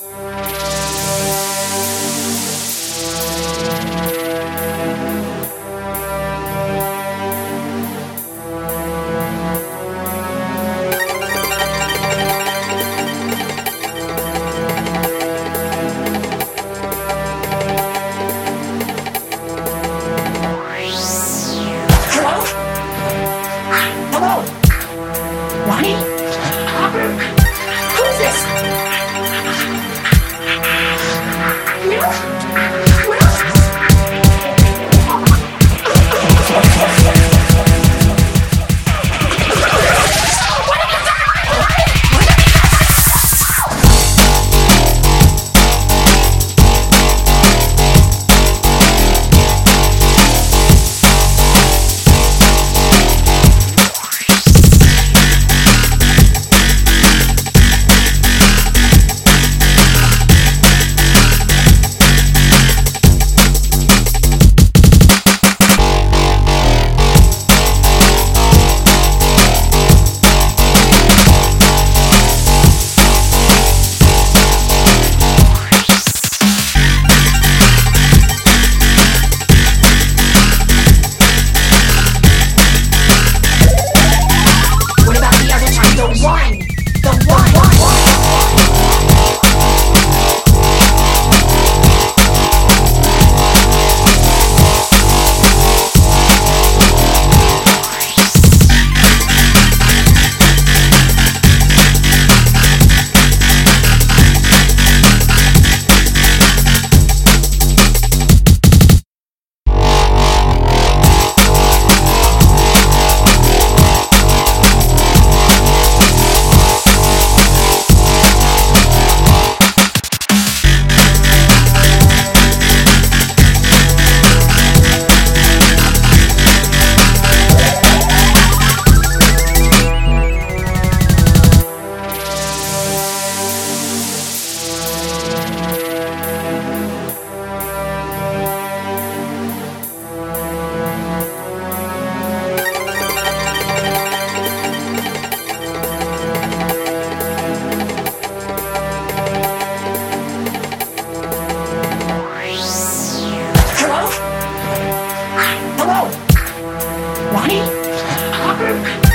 Bye. money?